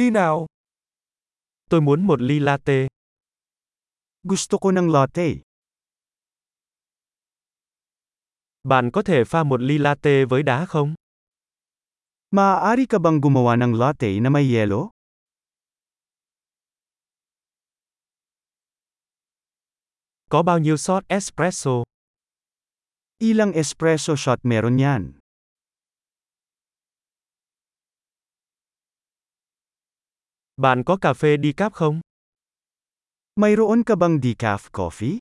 Đi nào. Tôi muốn một ly latte. Gusto ko ng latte. Bạn có thể pha một ly latte với đá không? Maaari ka bang gumawa ng latte na may yelo? Có bao nhiêu shot espresso? Ilang espresso shot meron yan? Bạn có cà phê decaf không? Mayroon ka bang decaf coffee?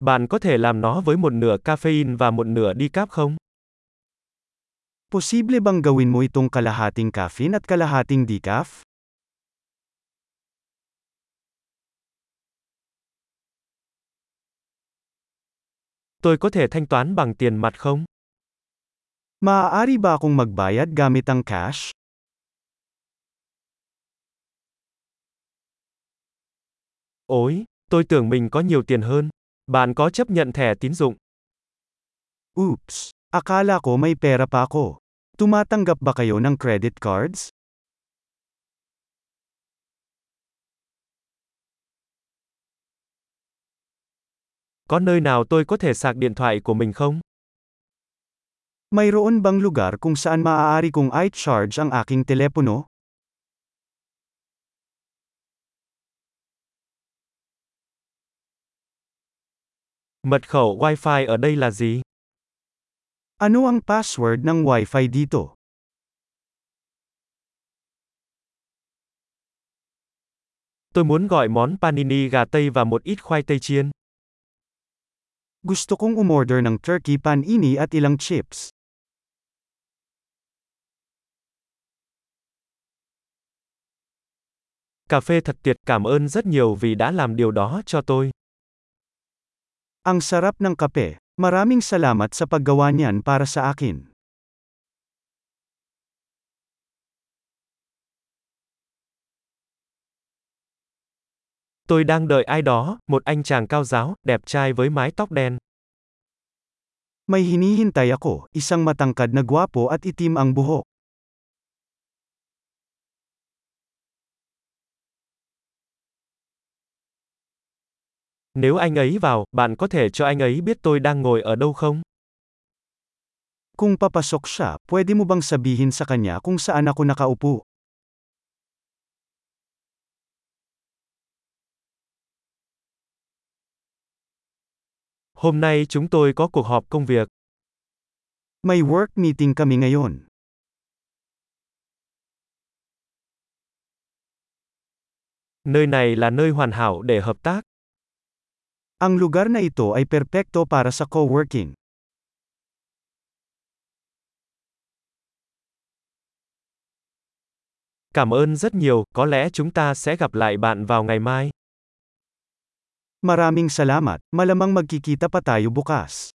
Bạn có thể làm nó với một nửa caffeine và một nửa decaf không? Posible bang gawin mo itong kalahating caffeine at kalahating decaf? Tôi có thể thanh toán bằng tiền mặt không? Maaari ba akong magbayad gamit ang cash? Ôi, tôi tưởng mình có nhiều tiền hơn. Bạn có chấp nhận thẻ tín dụng? Oops! Akala ko may pera pa ako. Tumatanggap ba kayo ng credit cards? Có nơi nào tôi có thể sạc điện thoại của mình không? Mayroon bang lugar kung saan maaari kong i-charge ang aking telepono? Mật khẩu Wi-Fi ở đây là gì? Ano ang password ng Wi-Fi dito? Tôi muốn gọi món panini gà tây và một ít khoai tây chiên. Gusto kong umorder ng turkey panini at ilang chips. Cà phê thật tuyệt, cảm ơn rất nhiều vì đã làm điều đó cho tôi. Ang sarap ng kape. Maraming salamat sa paggawa niyan para sa akin. Tôi đang đợi ai đó, một anh chàng cao giáo, đẹp trai với mái tóc đen. May hinihintay ako, isang matangkad na gwapo at itim ang buhok. Nếu anh ấy vào, bạn có thể cho anh ấy biết tôi đang ngồi ở đâu không? Kung papasok siya, pwede mo bang sabihin sa kanya kung saan ako nakaupo? Hôm nay chúng tôi có cuộc họp công việc. May work meeting kami ngayon. Nơi này là nơi hoàn hảo để hợp tác. Ang lugar na ito ay perpekto para sa co-working. Cảm ơn rất nhiều, có lẽ chúng ta sẽ gặp lại bạn vào ngày mai. Maraming salamat, malamang magkikita pa tayo bukas.